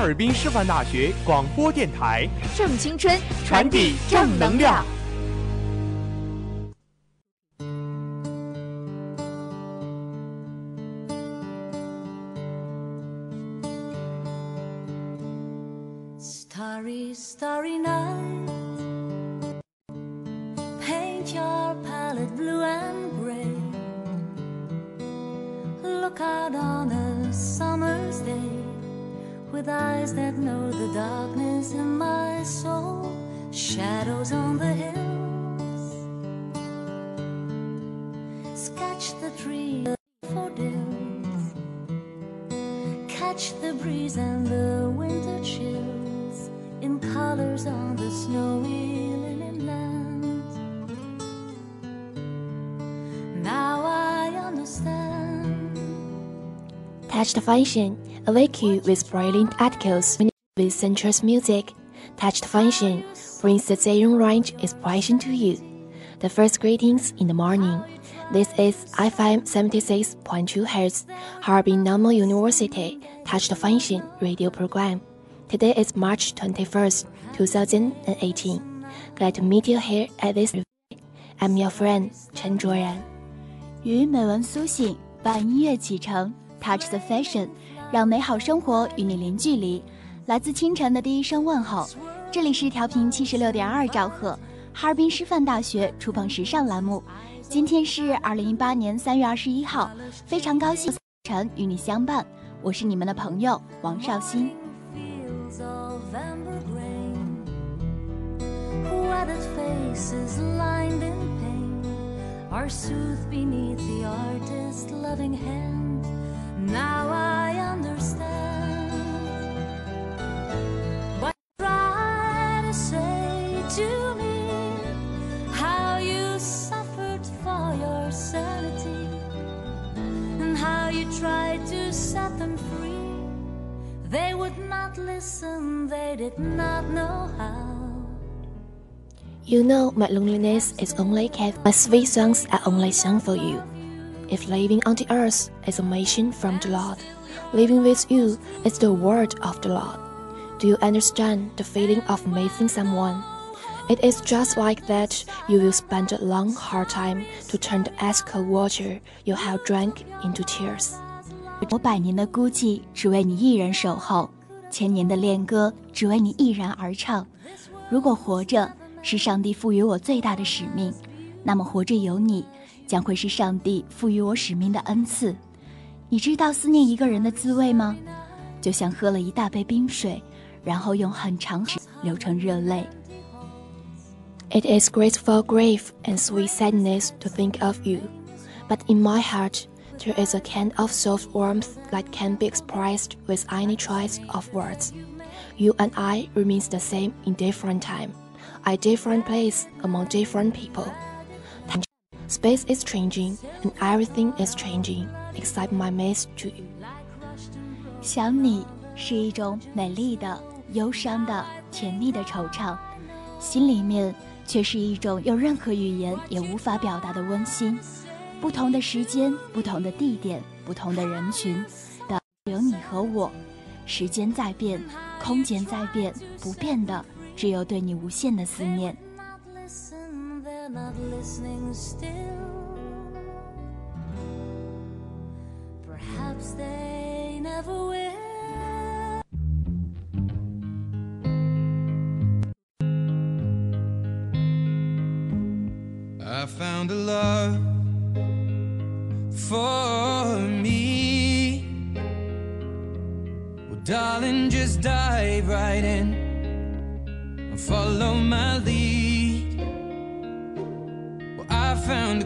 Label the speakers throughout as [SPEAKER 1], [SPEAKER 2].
[SPEAKER 1] 哈尔滨师范大学广播电台，
[SPEAKER 2] 正青春，
[SPEAKER 1] 传递正能量。
[SPEAKER 3] Starry, starry night. Paint your palette blue and gray. Look out on a summer's day with eyes that know the darkness in my soul. Shadows on the hills. Sketch the tree daffodils. Catch the breeze and the winter chills in colors on the snowy linen land. Now I understand.
[SPEAKER 4] Touch the Function, awake you with brilliant articles with sensuous music. Touch the Function brings the Zhejiang range inspiration to you. The first greetings in the morning. This is FM 76.2 Hz, Harbin Normal University Touch the Function radio program. Today is March 21st, 2018. Glad to meet you here at this. I'm your friend Chen Zhuoran.
[SPEAKER 5] 与美文苏醒，伴音乐启程，Touch the Fashion， 让美好生活与你零距离。来自清晨的第一声问候，这里是调频七十六点二兆赫，哈尔滨师范大学触碰时尚栏目。今天是二零一八年三月二十一号，非常高兴晨与你相伴，我是你们的朋友王绍欣。
[SPEAKER 3] Now I understand what you try to say to me, how you suffered for your sanity, and how you tried to set them free. They would not listen, they did not know how.
[SPEAKER 4] You know my loneliness is only kept. My sweet songs are only sung for you. If living on the earth is a mission from the Lord, living with you is the word of the Lord. Do you understand the feeling of missing someone? It is just like that you will spend a long hard time to turn the ice cold water you have drank into tears.
[SPEAKER 5] 我百年的孤寂，只为你一人守候；千年的恋歌，只为你一然而唱。如果活着是上帝赋予我最大的使命，那么活着有你， 将会是上帝赋予我使命的恩赐。你知道思念一个人的滋味吗？就像喝了一大杯冰水，然后用很长时流成热泪。
[SPEAKER 4] It is graceful grief and sweet sadness to think of you, but in my heart there is a kind of soft warmth that can be expressed with any choice of words. You and I remains the same in different time, at different place among different people. Space is changing and everything is changing except my message to you。
[SPEAKER 5] 想你是一种美丽的、忧伤的、甜蜜的惆怅，心里面却是一种用任何语言也无法表达的温馨。不同的时间，不同的地点，不同的人群，的有你和我。时间在变，空间在变，不变的只有对你无限的思念。
[SPEAKER 6] I found a love for me. Well, darling, just dive right in and follow my lead.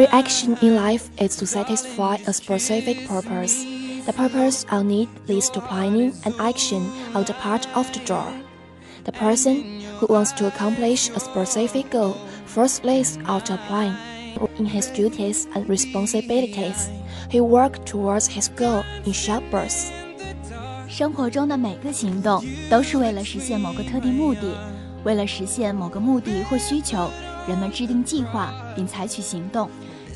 [SPEAKER 4] Every action in life is to satisfy a specific purpose. The purpose of need leads to planning and action on the part of the drawer. The person who wants to accomplish a specific goal first lays out a plan. In his duties and responsibilities, he works towards his goal in short bursts.
[SPEAKER 5] 生活中的每个行动都是为了实现某个特定目的。为了实现某个目的或需求，人们制定计划并采取行动。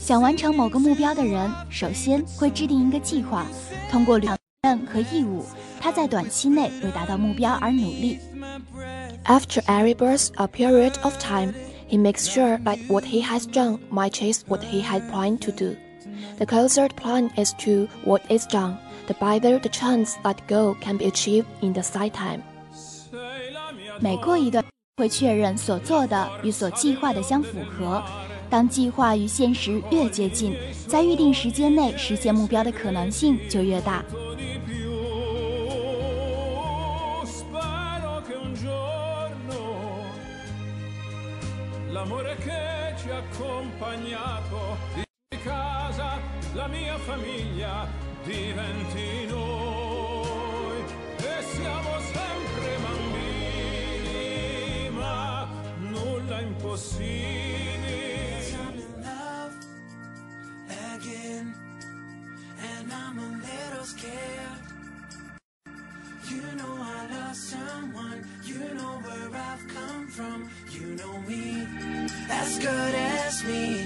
[SPEAKER 5] 想完成某个目标的人，首先会制定一个计划，通过责任和义务，他在短期内为达到目标而努力。
[SPEAKER 4] After every burst or period of time, he makes sure that what he has done matches what he had planned to do. The closer the plan is to what is done, the better the chance that goal can be achieved in the side time.
[SPEAKER 5] 每过一段会确认所做的与所计划的相符合。 当计划与现实越接近，在预定时间内实现目标的可能性就越大。
[SPEAKER 7] Spero
[SPEAKER 6] You know I lost someone, you know where I've come from, you know me as good as me.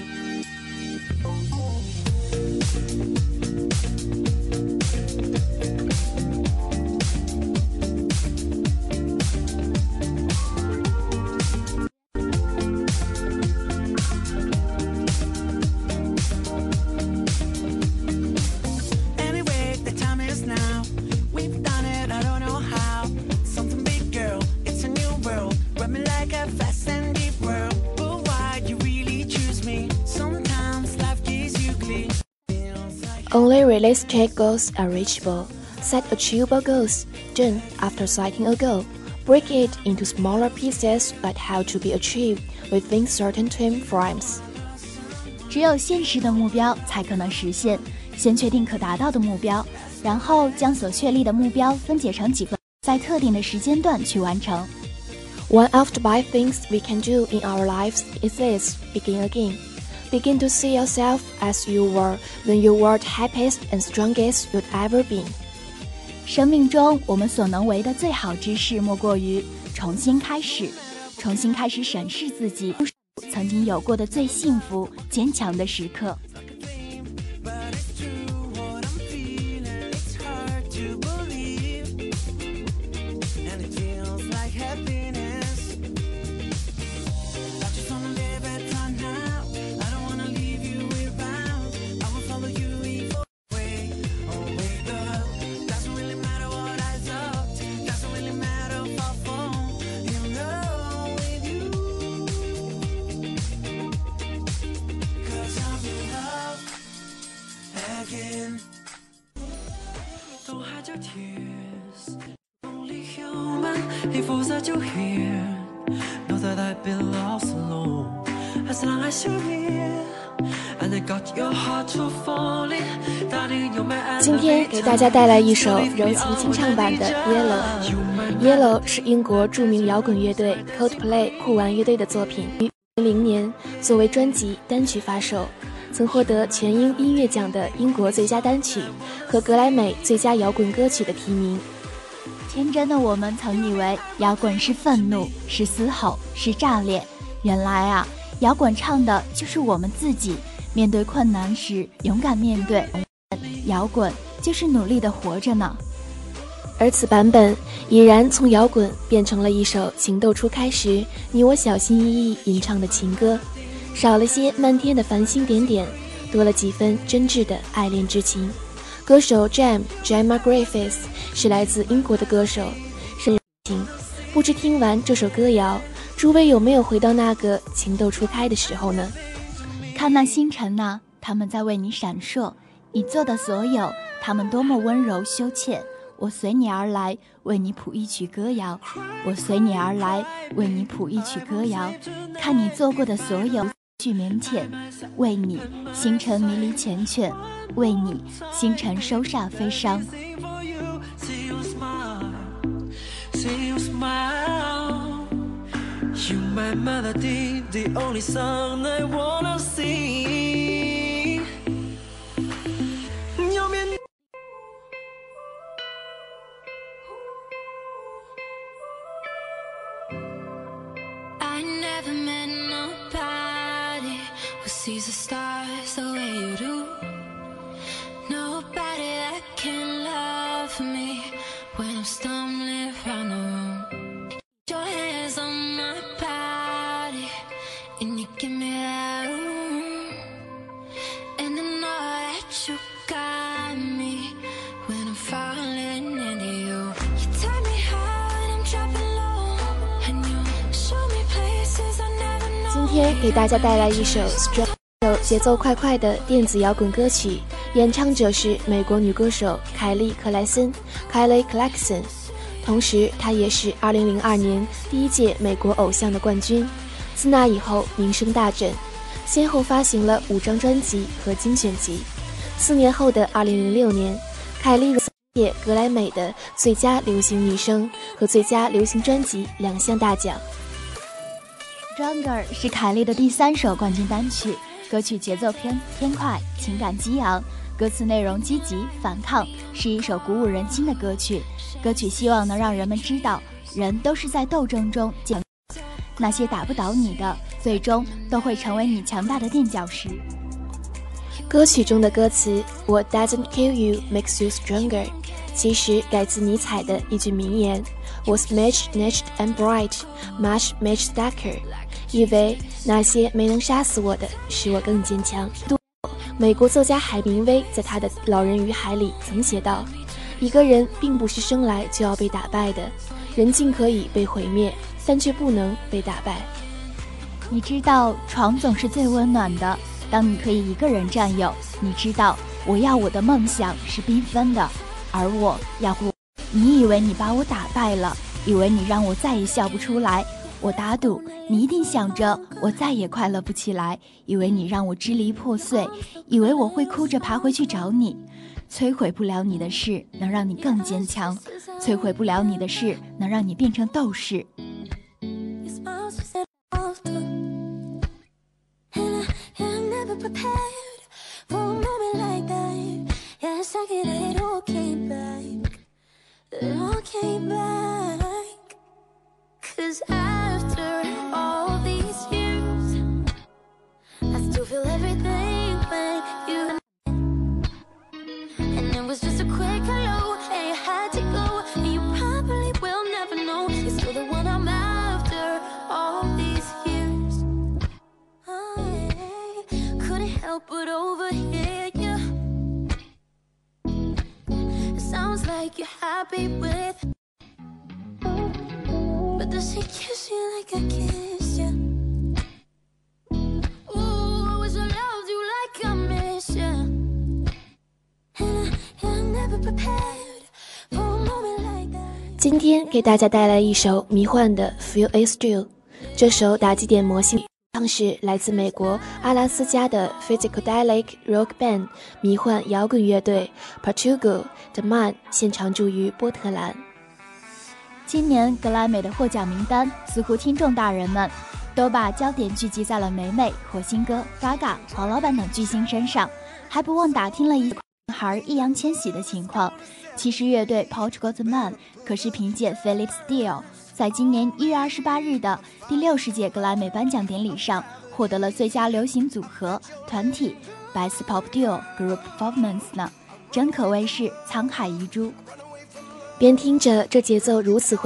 [SPEAKER 6] like
[SPEAKER 4] Only realistic goals are reachable. Set achievable goals. Then, after setting a goal, break it into smaller pieces that have to be achieved within certain time frames.
[SPEAKER 5] 只有现实的目标才可能实现。先确定可达到的目标，然后将所确立的目标分解成几个，在特定的时间段去完成。
[SPEAKER 4] One of the best things we can do in our lives is this begin again. Begin to see yourself as you were when you were the happiest and strongest you'd ever been.
[SPEAKER 5] 生命中我们所能为的最好之事，莫过于重新开始，重新开始审视自己曾经有过的最幸福、坚强的时刻。
[SPEAKER 6] If was that you here, know that I've been lost alone. As long as you're here, and I got your heart to falling, darling, you're my
[SPEAKER 4] 今天给大家带来一首柔情清唱版的《Yellow》。Yellow 是英国著名摇滚乐队 Coldplay 酷玩乐队的作品，于零年作为专辑单曲发售，曾获得全英音乐奖的英国最佳单曲和格莱美最佳摇滚歌曲的提名。
[SPEAKER 5] 天真的我们曾以为摇滚是愤怒，是嘶吼，是炸裂。原来啊，摇滚唱的就是我们自己。面对困难时，勇敢面对。摇滚就是努力的活着呢。
[SPEAKER 4] 而此版本已然从摇滚变成了一首情窦初开时你我小心翼翼吟唱的情歌，少了些漫天的繁星点点，多了几分真挚的爱恋之情。歌手 Jam Jemma Griffiths 是来自英国的歌手，深情。不知听完这首歌谣，诸位有没有回到那个情窦初开的时候呢？
[SPEAKER 5] 看那星辰呐、他们在为你闪烁，你做的所有，他们多么温柔羞怯。我随你而来，为你谱一曲歌谣。我随你而来，为你谱一曲歌谣。看你做过的所有，去腼腆。为你，星辰迷离缱绻；为你，星辰收煞飞伤。
[SPEAKER 6] for you. See you smile, see you smile. You my melody, the only song I wanna sing.
[SPEAKER 3] Can love me when I'm stumbling around the room. Your hands on my body, and you give me that room. And I know that you got me when I'm falling into you. You tell me how when I'm dropping low, and you show me places I never know.
[SPEAKER 4] 今天给大家带来一首《Strong》，首节奏快快的电子摇滚歌曲，演唱者是美国女歌手凯莉·克莱森 （Kelly Clarkson），同时她也是2002年第一届美国偶像的冠军。自那以后名声大振，先后发行了五张专辑和精选集。四年后的2006年，凯莉荣获格莱美的最佳流行女声和最佳流行专辑两项大奖。
[SPEAKER 5] Stronger 是凯莉的第三首冠军单曲，歌曲节奏偏偏快，情感激昂，歌词内容积极反抗，是一首鼓舞人心的歌曲。歌曲希望能让人们知道，人都是在斗争中建，那些打不倒你的，最终都会成为你强大的垫脚石。
[SPEAKER 4] 歌曲中的歌词 "What doesn't kill you makes you stronger"，其实改自尼采的一句名言 "Was much nurtured and bright, much much darker"，意为那些没能杀死我的，使我更坚强。美国作家海明威在他的《老人与海》里曾写道：“一个人并不是生来就要被打败的，人尽可以被毁灭，但却不能被打败。”
[SPEAKER 5] 你知道，床总是最温暖的。当你可以一个人占有，你知道，我要我的梦想是缤纷的，而我要不，你以为你把我打败了，以为你让我再也笑不出来。我打赌，你一定想着我再也快乐不起来，以为你让我支离破碎，以为我会哭着爬回去找你。摧毁不了你的事，能让你更坚强；摧毁不了你的事，能让你变成斗士。
[SPEAKER 3] Does she kiss you like I kiss ya? Ooh, I wish I loved you like I miss ya. And, I, and I'm never prepared for a moment like that.
[SPEAKER 4] 今天给大家带来一首迷幻的 Feel Is Real，这首打击点魔性。唱是来自美国阿拉斯加的 Physicalic Rock Band 迷幻摇滚乐队 Portugal The Man 现场驻于波特兰。
[SPEAKER 5] 今年格莱美的获奖名单，似乎听众大人们都把焦点聚集在了美美、火星哥、Gaga、黄老板等巨星身上，还不忘打听了一男孩易烊千玺的情况。其实乐队 Portugal the Man 可是凭借 Philip Steele 在今年一月二十八日的第六十届格莱美颁奖典礼上获得了最佳流行组合团体 Best Pop Duo Group Performance 呢，真可谓是沧海遗珠。
[SPEAKER 4] 边听着这节奏如此，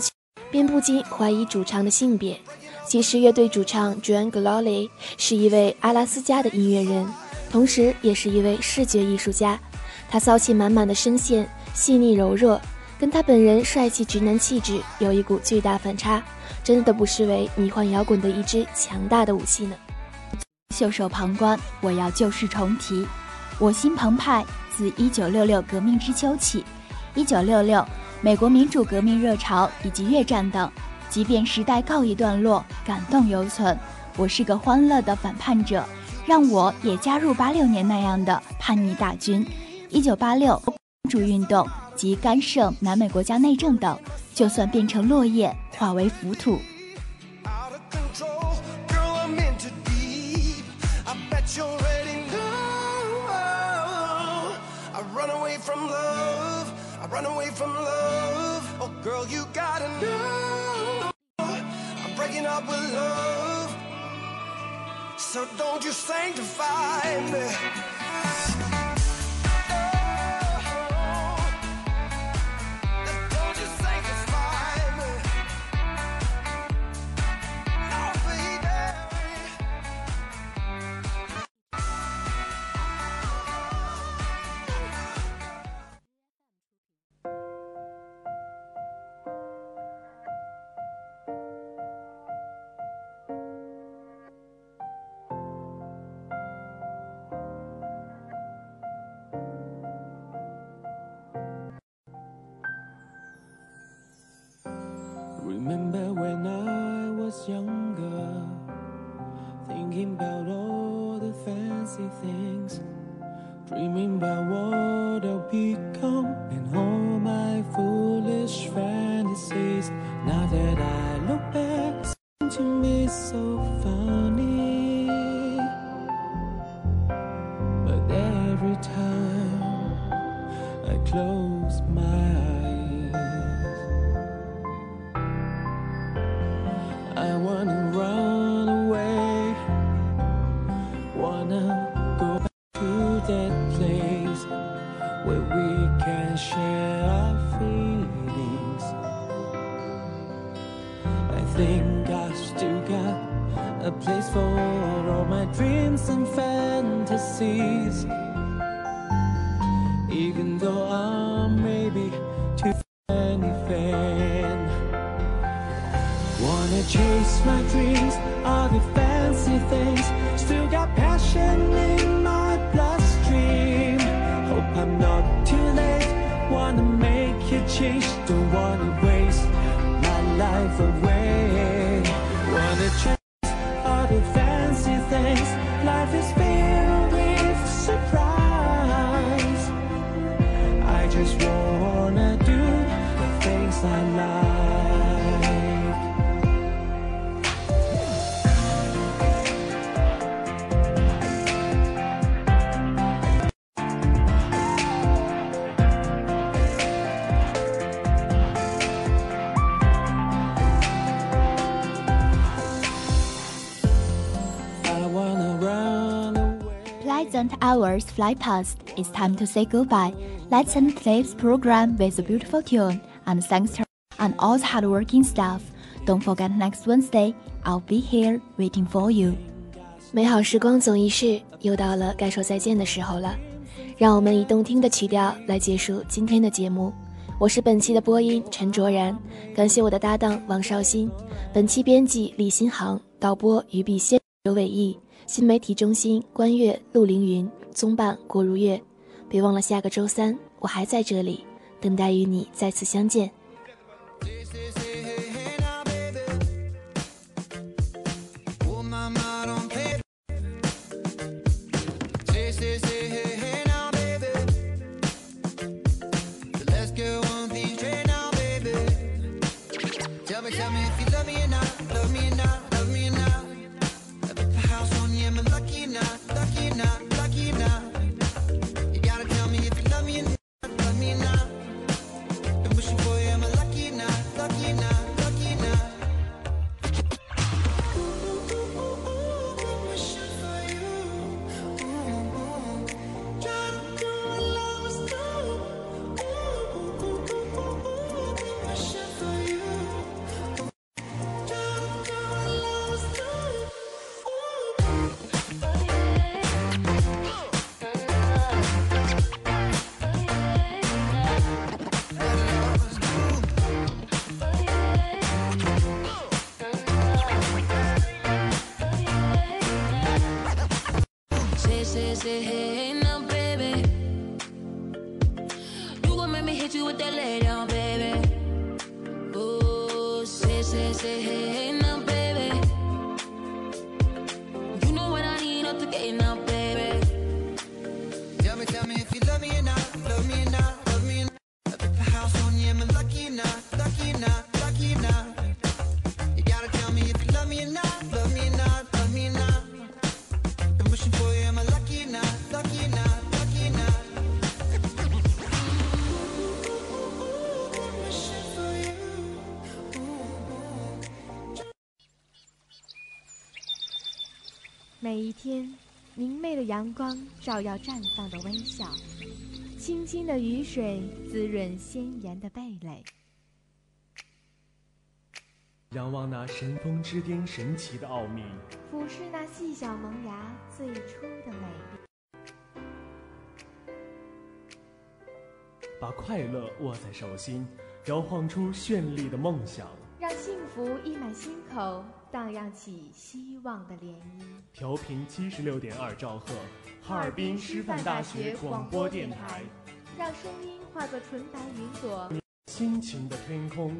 [SPEAKER 4] 边不禁怀疑主唱的性别。其实，乐队主唱 Joan Glory 是一位阿拉斯加的音乐人，同时也是一位视觉艺术家。他骚气满满的声线细腻柔弱，跟他本人帅气直男气质有一股巨大反差，真的不失为迷幻摇滚的一支强大的武器呢。
[SPEAKER 5] 袖手旁观，我要旧事重提。我心澎湃，自一九六六革命之秋起，一九六六。美国民主革命热潮以及越战等，即便时代告一段落，感动犹存。我是个欢乐的反叛者，让我也加入八六年那样的叛逆大军。一九八六民主运动及干涉南美国家内政等，就算变成落叶，化为浮土。
[SPEAKER 6] Run away from love. Oh, girl, you gotta know. I'm breaking up with love. So don't you sanctify me.
[SPEAKER 7] Thinking about all the fancy things, dreaming about what I'll become and all my foolish fantasies. Now that I look back, it seems to me so a place for all my dreams and fantasies. Even though I'm maybe too anything. Wanna chase my
[SPEAKER 5] hours fly past. It's time to say goodbye. Let's end today's program with a beautiful tune and thanks to and all the hardworking staff. Don't forget next Wednesday, I'll be here waiting for you.
[SPEAKER 4] 美好时光总易逝，又到了该说再见的时候了。让我们以动听的曲调来结束今天的节目。我是本期的播音陈卓然，感谢我的搭档王绍兴，本期编辑李新航，导播于碧仙、刘伟毅，新媒体中心关悦、陆凌云，综办郭如月。别忘了下个周三我还在这里，等待与你再次相见。
[SPEAKER 8] Baby. You
[SPEAKER 9] gon' make me hit you with that lay down, baby. Oh, say, say, say, hey, now,
[SPEAKER 2] 每一天，明媚的阳光照耀绽放的微笑，清清的雨水滋润鲜艳的蓓蕾。
[SPEAKER 1] 仰望那神峰之巅神奇的奥秘，
[SPEAKER 2] 俯视那细小萌芽最初的美丽。
[SPEAKER 1] 把快乐握在手心，摇晃出绚丽的梦想。
[SPEAKER 2] 让幸福溢满心口，荡漾起希望的涟漪。
[SPEAKER 1] 调频七十六点二兆赫，哈尔滨师范大学广播电台，
[SPEAKER 2] 让声音化作纯白云朵，
[SPEAKER 1] 心情的天空。